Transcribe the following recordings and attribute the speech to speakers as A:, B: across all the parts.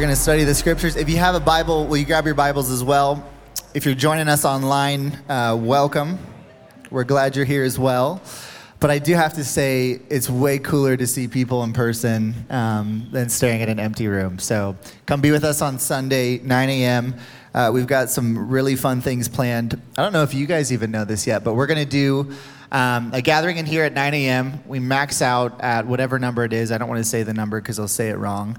A: Are going to study the scriptures. If you have a Bible, will you grab your Bibles as well? If you're joining us online, uh, welcome. We're glad you're here as well. But I do have to say, it's way cooler to see people in person um, than staring at an empty room. So come be with us on Sunday, 9 a.m. Uh, we've got some really fun things planned. I don't know if you guys even know this yet, but we're going to do um, a gathering in here at 9 a.m. We max out at whatever number it is. I don't want to say the number because I'll say it wrong.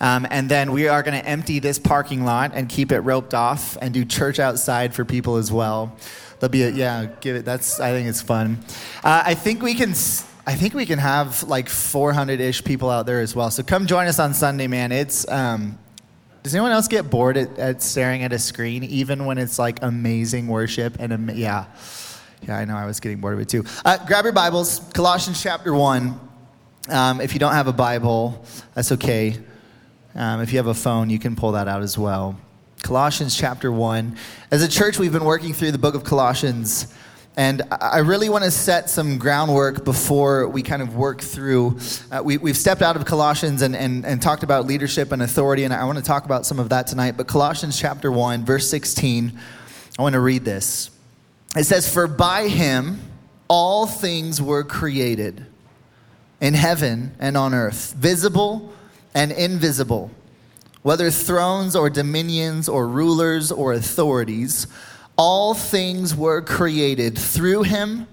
A: Um, and then we are going to empty this parking lot and keep it roped off and do church outside for people as well. There'll be a, yeah, give it, that's, I think it's fun. Uh, I think we can, I think we can have like 400 ish people out there as well. So come join us on Sunday, man. It's, um, does anyone else get bored at, at, staring at a screen, even when it's like amazing worship and, am- yeah. Yeah, I know I was getting bored of it too. Uh, grab your Bibles, Colossians chapter 1. Um, if you don't have a Bible, that's okay. Um, if you have a phone, you can pull that out as well. Colossians chapter 1. As a church, we've been working through the book of Colossians. And I really want to set some groundwork before we kind of work through. Uh, we, have stepped out of Colossians and, and, and talked about leadership and authority, and I want to talk about some of that tonight. But Colossians chapter 1, verse 16, I want to read this. It says, For by him all things were created in heaven and on earth, visible and invisible, whether thrones or dominions or rulers or authorities, all things were created through him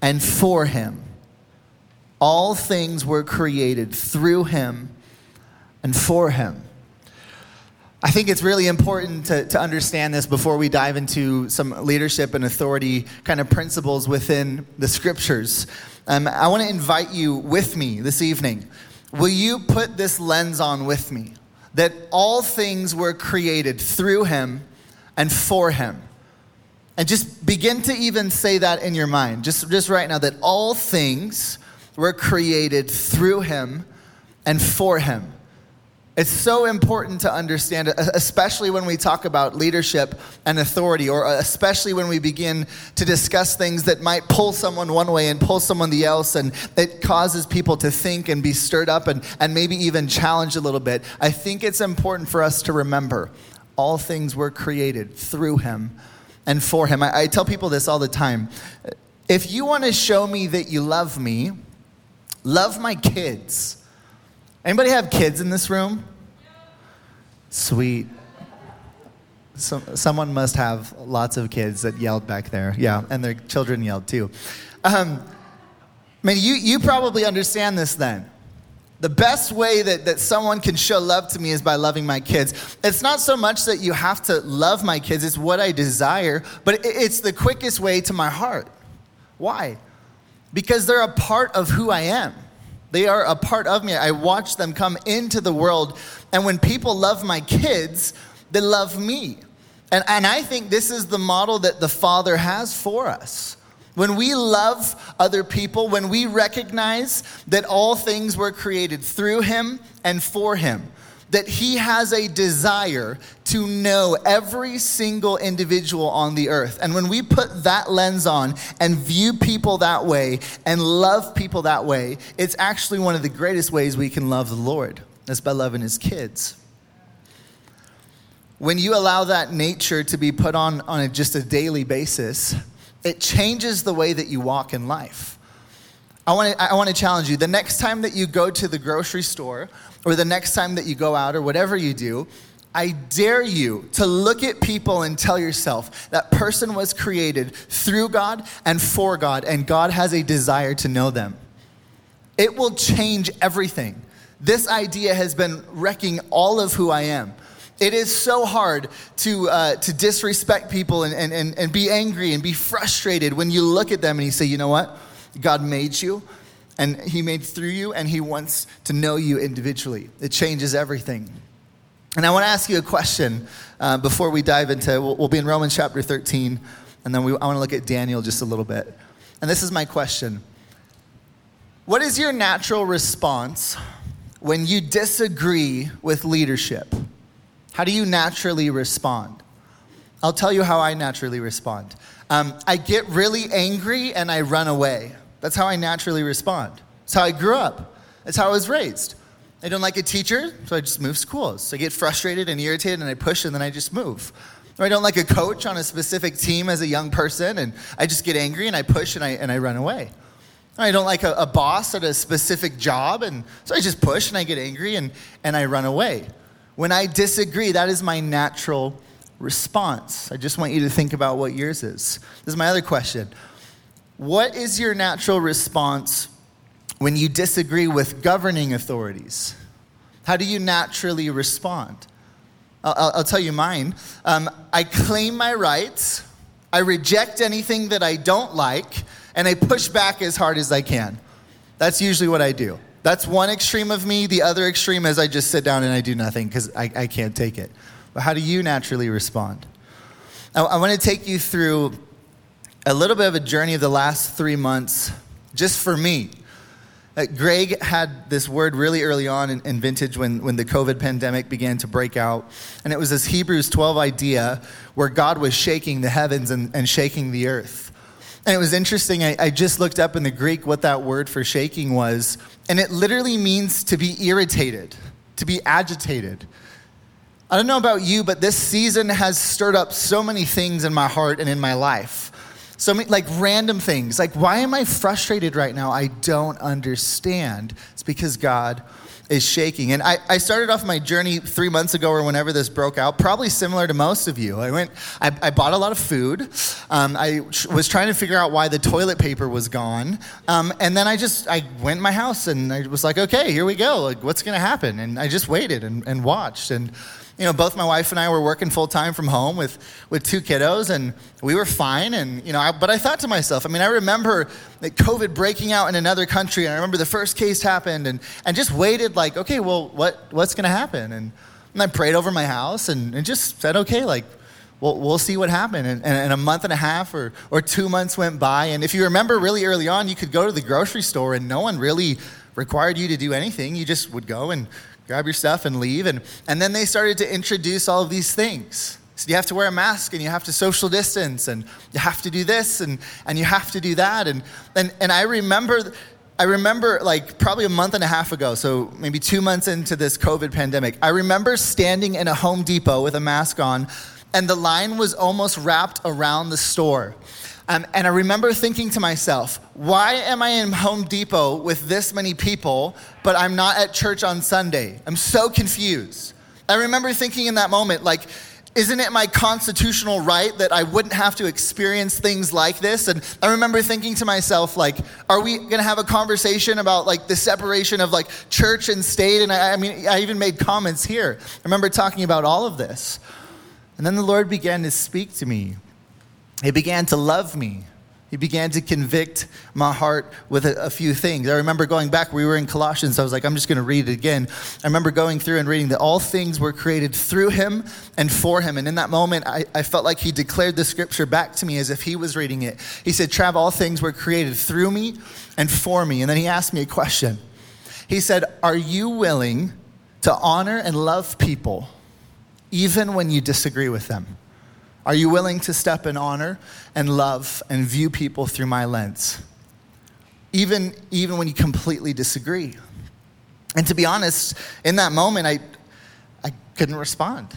A: and for him. All things were created through him and for him. I think it's really important to, to understand this before we dive into some leadership and authority kind of principles within the scriptures. Um, I want to invite you with me this evening Will you put this lens on with me? That all things were created through him and for him. And just begin to even say that in your mind, just, just right now, that all things were created through him and for him. It's so important to understand, especially when we talk about leadership and authority, or uh, especially when we begin to discuss things that might pull someone one way and pull someone the else, and it causes people to think and be stirred up and, and maybe even challenged a little bit. I think it's important for us to remember all things were created through him and for him. I, I tell people this all the time. If you want to show me that you love me, love my kids. Anybody have kids in this room? Sweet. So, someone must have lots of kids that yelled back there. Yeah, and their children yelled too. Um, I mean, you, you probably understand this then. The best way that, that someone can show love to me is by loving my kids. It's not so much that you have to love my kids, it's what I desire, but it's the quickest way to my heart. Why? Because they're a part of who I am. They are a part of me. I watch them come into the world. And when people love my kids, they love me. And, and I think this is the model that the Father has for us. When we love other people, when we recognize that all things were created through Him and for Him, that he has a desire to know every single individual on the earth. And when we put that lens on and view people that way and love people that way, it's actually one of the greatest ways we can love the Lord. That's by loving his kids. When you allow that nature to be put on on a, just a daily basis, it changes the way that you walk in life. I want to I want to challenge you. The next time that you go to the grocery store or the next time that you go out or whatever you do, I dare you to look at people and tell yourself that person was created through God and for God, and God has a desire to know them. It will change everything. This idea has been wrecking all of who I am. It is so hard to, uh, to disrespect people and, and, and, and be angry and be frustrated when you look at them and you say, you know what? God made you and He made through you, and He wants to know you individually. It changes everything. And I want to ask you a question uh, before we dive into. We'll, we'll, be in Romans chapter 13, and then we, I want to look at Daniel just a little bit. And this is my question What is your natural response when you disagree with leadership? How do you naturally respond? I'll tell you how I naturally respond. Um, I get really angry and I run away. That's how I naturally respond. That's how I grew up. That's how I was raised. I don't like a teacher, so I just move schools. So I get frustrated and irritated and I push and then I just move. Or I don't like a coach on a specific team as a young person and I just get angry and I push and I, and I run away. I don't like a, a, boss at a specific job, and so I just push and I get angry and, and I run away. When I disagree, that is my natural response. I just want you to think about what yours is. This is my other question. What is your natural response when you disagree with governing authorities? How do you naturally respond? I'll, I'll tell you mine. Um, I claim my rights, I reject anything that I don't like and I push back as hard as I can. That's usually what I do. That's one extreme of me. The other extreme is I just sit down and I do nothing because I, I can't take it. But how do you naturally respond? I, I want to take you through a little bit of a journey of the last three months just for me. Uh, Greg had this word really early on in, in, Vintage when, when the COVID pandemic began to break out. And it was this Hebrews 12 idea where God was shaking the heavens and, and shaking the earth. And it was interesting. I, I, just looked up in the Greek what that word for shaking was, and it literally means to be irritated, to be agitated. I don't know about you, but this season has stirred up so many things in my heart and in my life. So many, like random things. Like, why am I frustrated right now? I don't understand. It's because God is shaking. And I, I started off my journey three months ago or whenever this broke out, probably similar to most of you. I went, I, I bought a lot of food. Um, I was trying to figure out why the toilet paper was gone. Um, and then I just, I went my house and I was like, okay, here we go. Like, what's going to happen? And I just waited and, and watched. And you know, both my wife and I were working full time from home with, with two kiddos, and we were fine. And, you know, I, but I thought to myself, I mean, I remember like COVID breaking out in another country, and I remember the first case happened, and, and just waited, like, okay, well, what, what's going to happen? And, and I prayed over my house and, and just said, okay, like, we'll, we'll see what happened. And, and, and a month and a half or, or two months went by. And if you remember really early on, you could go to the grocery store, and no one really required you to do anything. You just would go and grab your stuff and leave. And, and then they started to introduce all of these things. So you have to wear a mask and you have to social distance and you have to do this and, and you have to do that. And, and, and I remember, I remember like probably a month and a half ago, so maybe two months into this COVID pandemic, I remember standing in a Home Depot with a mask on and the line was almost wrapped around the store. Um, and I remember thinking to myself, why am I in Home Depot with this many people, but I'm not at church on Sunday? I'm so confused. I remember thinking in that moment, like, isn't it my constitutional right that I wouldn't have to experience things like this? And I remember thinking to myself, like, are we gonna have a conversation about like the separation of like church and state? And I, I mean, I even made comments here. I remember talking about all of this. And then the Lord began to speak to me he began to love me. He began to convict my heart with a, a, few things. I remember going back, we were in Colossians, I was like, I'm just going to read it again. I remember going through and reading that all things were created through him and for him. And in that moment, I, I felt like he declared the scripture back to me as if he was reading it. He said, Trav, all things were created through me and for me. And then he asked me a question. He said, Are you willing to honor and love people even when you disagree with them? Are you willing to step in honor and love and view people through my lens? Even, even when you completely disagree. And to be honest, in that moment, I, I couldn't respond.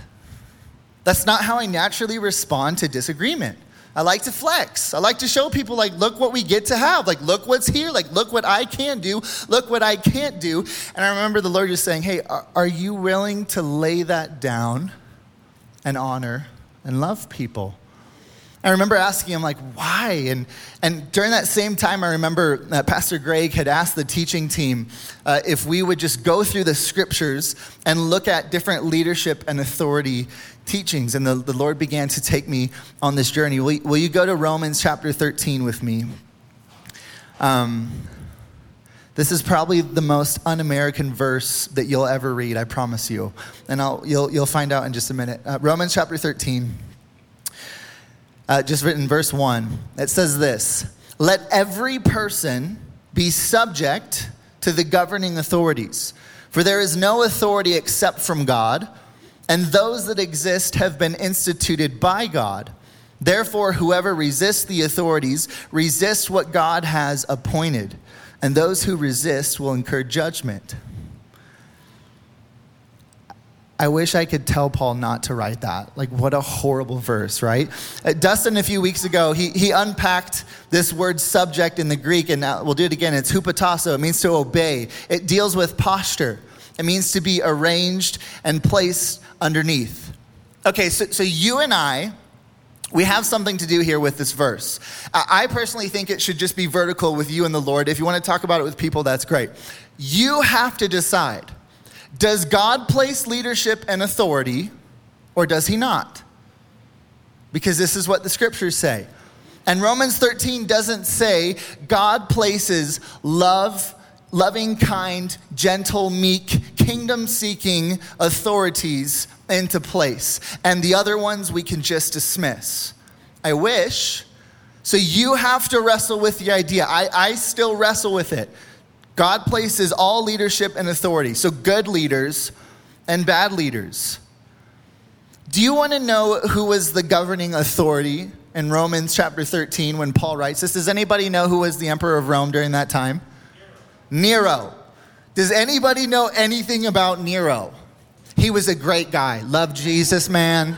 A: That's not how I naturally respond to disagreement. I like to flex. I like to show people, like, look what we get to have. Like, look what's here. Like, look what I can do. Look what I can't do. And I remember the Lord just saying, hey, are, are you willing to lay that down and honor and love people. I remember asking him, like, why? And, and during that same time, I remember that Pastor Greg had asked the teaching team uh, if we would just go through the scriptures and look at different leadership and authority teachings. And the, the Lord began to take me on this journey. Will, will you go to Romans chapter 13 with me? Um, this is probably the most un American verse that you'll ever read, I promise you. And I'll, you'll, you'll find out in just a minute. Uh, Romans chapter 13 uh, just written verse 1. It says this Let every person be subject to the governing authorities, for there is no authority except from God, and those that exist have been instituted by God. Therefore, whoever resists the authorities resists what God has appointed, and those who resist will incur judgment. I wish I could tell Paul not to write that. Like, what a horrible verse, right? Uh, Dustin, a few weeks ago, he, he unpacked this word subject in the Greek, and now we'll do it again. It's hupotasso. It means to obey, it deals with posture, it means to be arranged and placed underneath. Okay, so, so you and I, we have something to do here with this verse. I personally think it should just be vertical with you and the Lord. If you want to talk about it with people, that's great. You have to decide does God place leadership and authority, or does He not? Because this is what the scriptures say. And Romans 13 doesn't say God places love, loving, kind, gentle, meek, kingdom seeking authorities into place. And the other ones we can just dismiss. I wish. So you have to wrestle with the idea. I, I still wrestle with it. God places all leadership and authority, so good leaders and bad leaders. Do you want to know who was the governing authority in Romans chapter 13 when Paul writes this? Does anybody know who was the emperor of Rome during that time? Nero. Does anybody know anything about Nero? He was a great guy. Loved Jesus, man.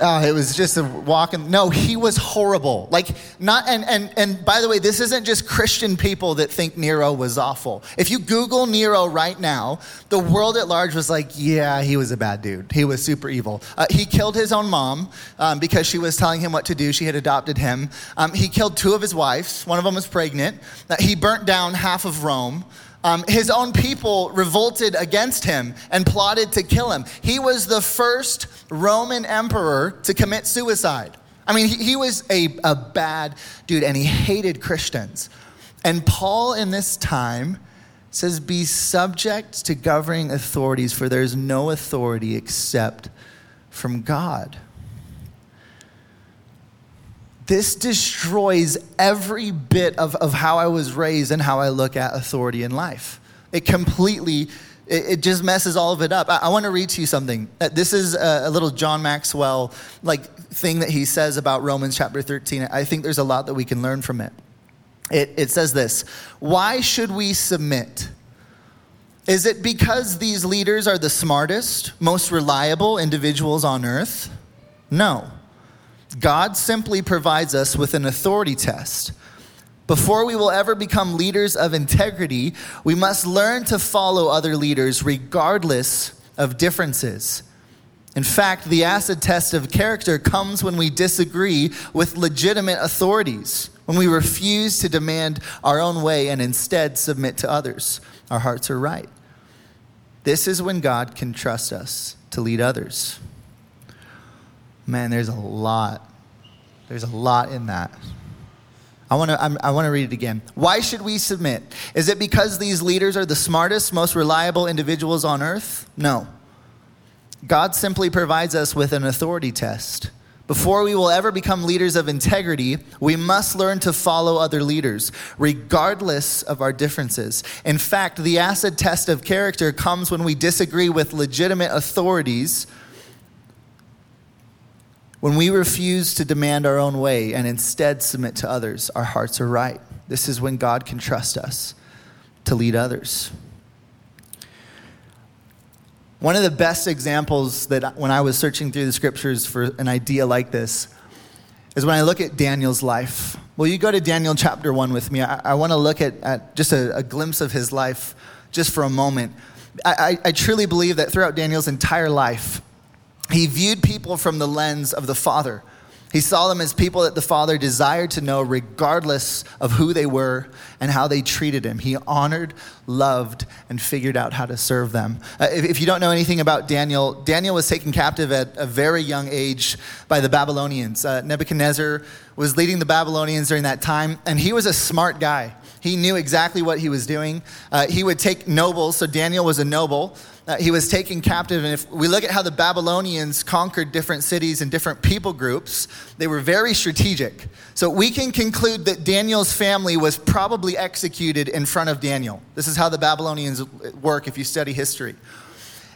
A: Uh, it was just a walk walking. No, he was horrible. Like not and and and by the way, this isn't just Christian people that think Nero was awful. If you Google Nero right now, the world at large was like, yeah, he was a bad dude. He was super evil. Uh, he killed his own mom um, because she was telling him what to do. She had adopted him. Um, he killed two of his wives. One of them was pregnant. Uh, he burnt down half of Rome. Um, his own people revolted against him and plotted to kill him. He was the first Roman emperor to commit suicide. I mean, he, he was a, a bad dude and he hated Christians. And Paul, in this time, says, Be subject to governing authorities, for there's no authority except from God. This destroys every bit of, of how I was raised and how I look at authority in life. It completely, it, it just messes all of it up. I, I want to read to you something. Uh, this is a, a little John Maxwell like thing that he says about Romans chapter 13. I think there's a lot that we can learn from it. It, it says this Why should we submit? Is it because these leaders are the smartest, most reliable individuals on earth? No. God simply provides us with an authority test. Before we will ever become leaders of integrity, we must learn to follow other leaders regardless of differences. In fact, the acid test of character comes when we disagree with legitimate authorities, when we refuse to demand our own way and instead submit to others. Our hearts are right. This is when God can trust us to lead others. Man, there's a lot. There's a lot in that. I want to I want to read it again. Why should we submit? Is it because these leaders are the smartest, most reliable individuals on earth? No. God simply provides us with an authority test. Before we will ever become leaders of integrity, we must learn to follow other leaders, regardless of our differences. In fact, the acid test of character comes when we disagree with legitimate authorities when we refuse to demand our own way and instead submit to others, our hearts are right. This is when God can trust us to lead others. One of the best examples that when I was searching through the scriptures for an idea like this is when I look at Daniel's life. Will you go to Daniel chapter 1 with me? I, I want to look at, at just a, a, glimpse of his life just for a moment. I, I, I truly believe that throughout Daniel's entire life, he viewed people from the lens of the Father. He saw them as people that the Father desired to know, regardless of who they were and how they treated him. He honored, loved, and figured out how to serve them. Uh, if, if, you don't know anything about Daniel, Daniel was taken captive at a very young age by the Babylonians. Uh, Nebuchadnezzar was leading the Babylonians during that time, and he was a smart guy. He knew exactly what he was doing. Uh, he would take nobles, so Daniel was a noble. He was taken captive. And if we look at how the Babylonians conquered different cities and different people groups, they were very strategic. So we can conclude that Daniel's family was probably executed in front of Daniel. This is how the Babylonians work if you study history.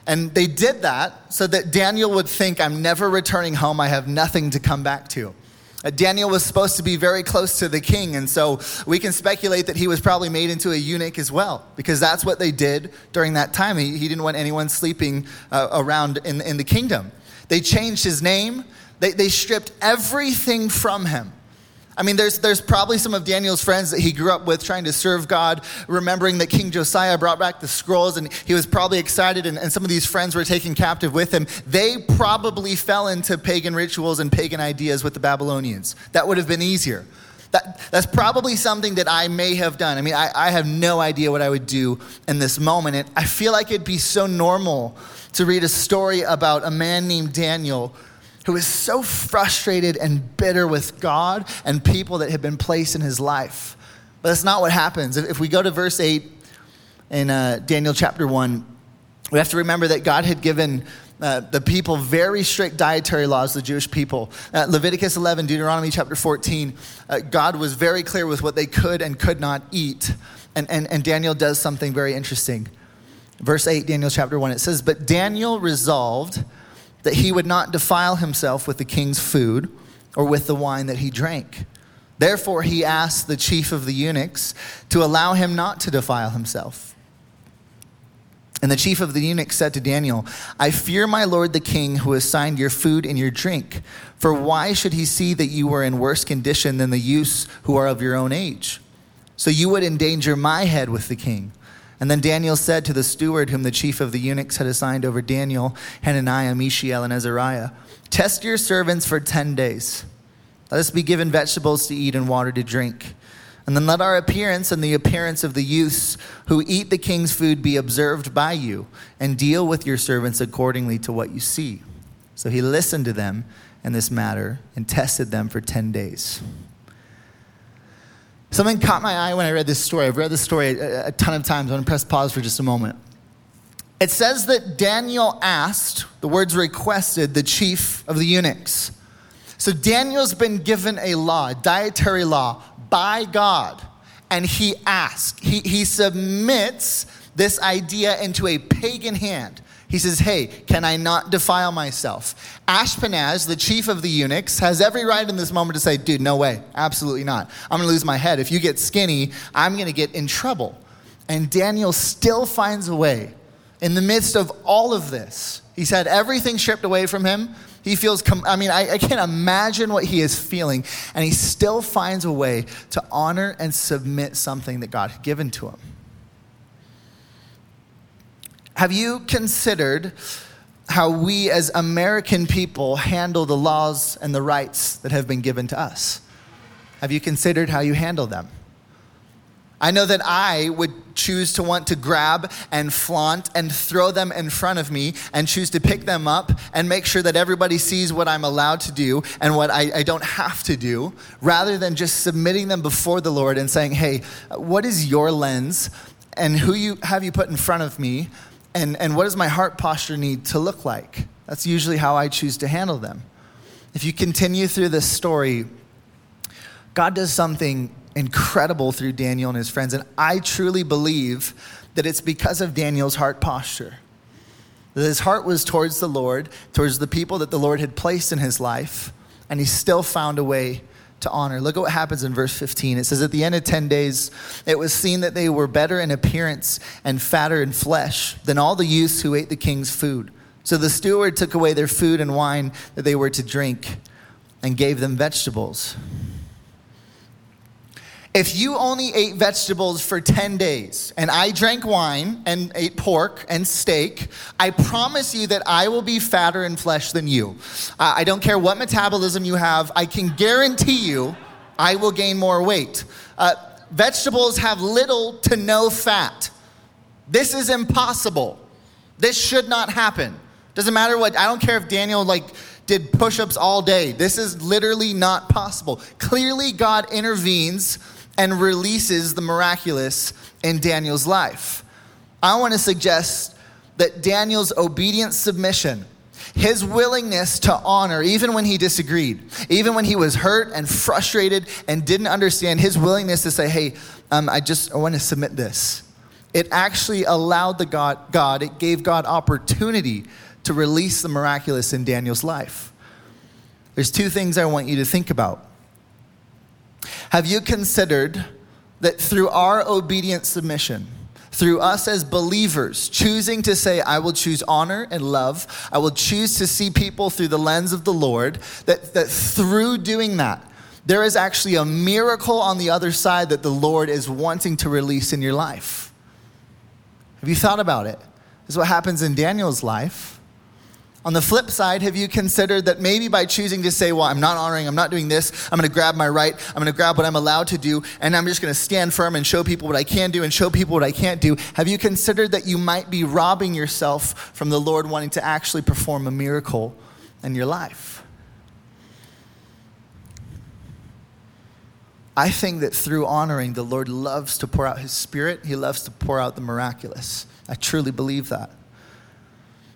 A: And they did that so that Daniel would think, I'm never returning home. I have nothing to come back to. Uh, Daniel was supposed to be very close to the king, and so we can speculate that he was probably made into a eunuch as well, because that's what they did during that time. He, he didn't want anyone sleeping uh, around in, in the kingdom. They changed his name, they, they stripped everything from him. I mean, there's, there's probably some of Daniel's friends that he grew up with trying to serve God, remembering that King Josiah brought back the scrolls and he was probably excited, and, and some of these friends were taken captive with him. They probably fell into pagan rituals and pagan ideas with the Babylonians. That would have been easier. That, that's probably something that I may have done. I mean, I, I have no idea what I would do in this moment. And I feel like it'd be so normal to read a story about a man named Daniel who is so frustrated and bitter with God and people that have been placed in his life. But that's not what happens. If we go to verse 8 in uh, Daniel chapter 1, we have to remember that God had given uh, the people very strict dietary laws, the Jewish people. Uh, Leviticus 11, Deuteronomy chapter 14, uh, God was very clear with what they could and could not eat. And, and, and Daniel does something very interesting. Verse 8, Daniel chapter 1, it says, But Daniel resolved that he would not defile himself with the king's food or with the wine that he drank. Therefore, he asked the chief of the eunuchs to allow him not to defile himself. And the chief of the eunuchs said to Daniel, I fear my lord the king who assigned your food and your drink. For why should he see that you were in worse condition than the youths who are of your own age? So you would endanger my head with the king. And then Daniel said to the steward, whom the chief of the eunuchs had assigned over Daniel, Hananiah, Mishael, and Azariah, Test your servants for 10 days. Let us be given vegetables to eat and water to drink. And then let our appearance and the appearance of the youths who eat the king's food be observed by you, and deal with your servants accordingly to what you see. So he listened to them in this matter and tested them for 10 days. Something caught my eye when I read this story. I've read this story a, a ton of times. I'm going to press pause for just a moment. It says that Daniel asked, the words requested, the chief of the eunuchs. So Daniel's been given a law, a dietary law, by God, and he asks, he, he submits this idea into a pagan hand. He says, Hey, can I not defile myself? Ashpenaz, the chief of the eunuchs, has every right in this moment to say, Dude, no way. Absolutely not. I'm to lose my head. If you get skinny, I'm to get in trouble. And Daniel still finds a way in the midst of all of this. He's had everything stripped away from him. He feels, com- I mean, I, I can't imagine what he is feeling. And he still finds a way to honor and submit something that God had given to him. Have you considered how we as American people handle the laws and the rights that have been given to us? Have you considered how you handle them? I know that I would choose to want to grab and flaunt and throw them in front of me and choose to pick them up and make sure that everybody sees what I'm allowed to do and what I, I, don't have to do, rather than just submitting them before the Lord and saying, hey, what is your lens and who you have you put in front of me and, and what does my heart posture need to look like? That's usually how I choose to handle them. If you continue through this story, God does something incredible through Daniel and his friends. And I truly believe that it's because of Daniel's heart posture. That his heart was towards the Lord, towards the people that the Lord had placed in his life, and he still found a way to honor. Look at what happens in verse 15. It says, At the end of 10 days, it was seen that they were better in appearance and fatter in flesh than all the youths who ate the king's food. So the steward took away their food and wine that they were to drink and gave them vegetables. If you only ate vegetables for 10 days and I drank wine and ate pork and steak, I promise you that I will be fatter in flesh than you. Uh, I don't care what metabolism you have, I can guarantee you I will gain more weight. Uh, vegetables have little to no fat. This is impossible. This should not happen. Doesn't matter what, I don't care if Daniel like did push ups all day. This is literally not possible. Clearly, God intervenes and releases the miraculous in Daniel's life. I want to suggest that Daniel's obedient submission, his willingness to honor, even when he disagreed, even when he was hurt and frustrated and didn't understand, his willingness to say, Hey, um, I just I want to submit this. It actually allowed the God, God, it gave God opportunity to release the miraculous in Daniel's life. There's two things I want you to think about. Have you considered that through our obedient submission, through us as believers choosing to say, I will choose honor and love, I will choose to see people through the lens of the Lord, that, that through doing that, there is actually a miracle on the other side that the Lord is wanting to release in your life. Have you thought about it? This is what happens in Daniel's life. On the flip side, have you considered that maybe by choosing to say, well, I'm not honoring, I'm not doing this, I'm going to grab my right, I'm going to grab what I'm allowed to do, and I'm just going to stand firm and show people what I can do and show people what I can't do? Have you considered that you might be robbing yourself from the Lord wanting to actually perform a miracle in your life? I think that through honoring, the Lord loves to pour out His Spirit. He loves to pour out the miraculous. I truly believe that.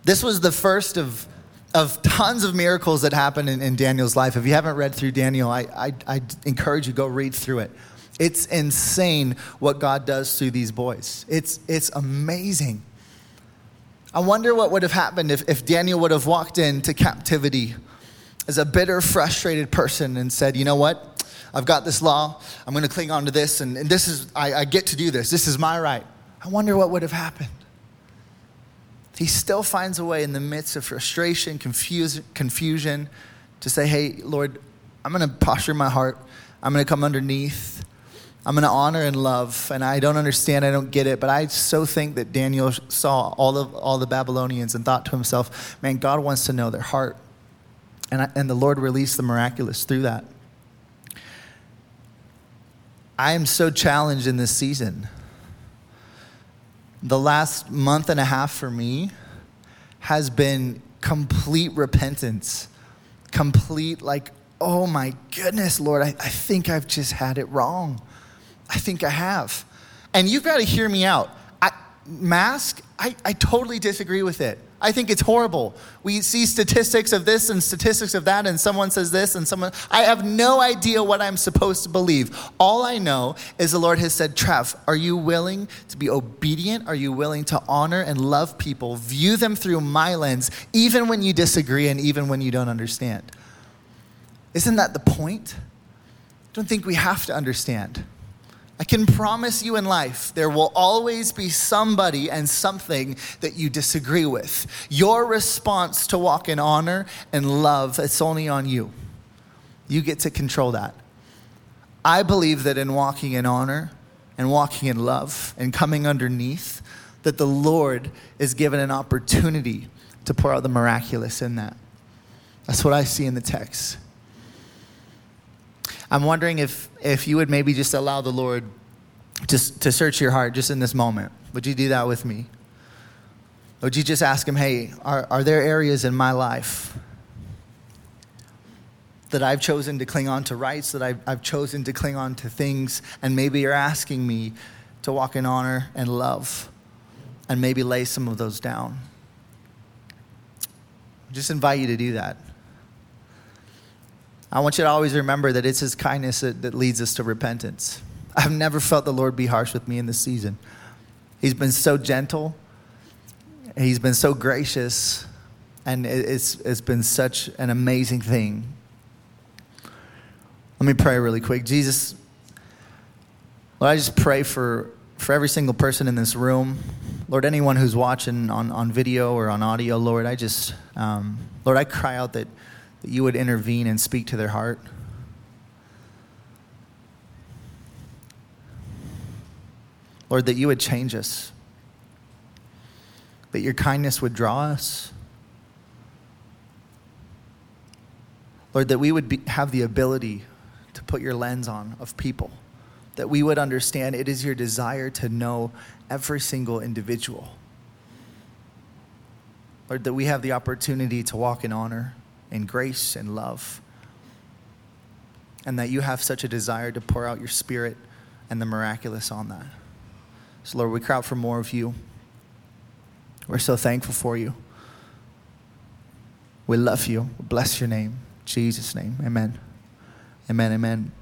A: This was the first of, of tons of miracles that happened in, in Daniel's life. If you haven't read through Daniel, I, I, I encourage you go read through it. It's insane what God does through these boys. It's, it's amazing. I wonder what would have happened if, if Daniel would have walked into captivity as a bitter, frustrated person and said, You know what? I've got this law. I'm going to cling on to this, and, and this is, I, I get to do this. This is my right. I wonder what would have happened he still finds a way in the midst of frustration, confuse, confusion, to say, Hey, Lord, I'm going to posture my heart. I'm going to come underneath. I'm going to honor and love. And I don't understand, I don't get it, but I so think that Daniel saw all, of, all the Babylonians and thought to himself, Man, God wants to know their heart. And, I, and the Lord released the miraculous through that. I am so challenged in this season the last month and a half for me has been complete repentance. Complete, like, oh my goodness, Lord, I, I think I've just had it wrong. I think I have. And you've got to hear me out. I, mask, I, I totally disagree with it. I think it's horrible. We see statistics of this and statistics of that, and someone says this, and someone. I have no idea what I'm supposed to believe. All I know is the Lord has said, Trev, are you willing to be obedient? Are you willing to honor and love people? View them through my lens, even when you disagree and even when you don't understand. Isn't that the point? I don't think we have to understand. I can promise you in life, there will always be somebody and something that you disagree with. Your response to walk in honor and love, it's only on you. You get to control that. I believe that in walking in honor and walking in love and coming underneath, that the Lord is given an opportunity to pour out the miraculous in that. That's what I see in the text. I'm wondering if, if you would maybe just allow the Lord to, to search your heart just in this moment. Would you do that with me? Would you just ask Him, hey, are, are there areas in my life that I've chosen to cling on to rights, that I've, I've chosen to cling on to things, and maybe you're asking me to walk in honor and love and maybe lay some of those down? Just invite you to do that. I want you to always remember that it's His kindness that, that leads us to repentance. I've never felt the Lord be harsh with me in this season. He's been so gentle, He's been so gracious, and it's, it's been such an amazing thing. Let me pray really quick. Jesus, Lord, I just pray for, for every single person in this room. Lord, anyone who's watching on, on video or on audio, Lord, I just, um, Lord, I cry out that that you would intervene and speak to their heart. Lord, that you would change us, that your kindness would draw us. Lord, that we would be, have the ability to put your lens on of people, that we would understand it is your desire to know every single individual. Lord, that we have the opportunity to walk in honor in grace and love. And that you have such a desire to pour out your spirit and the miraculous on that. So, Lord, we cry out for more of you. We're so thankful for you. We love you. bless your name. Jesus' name. Amen. Amen. Amen.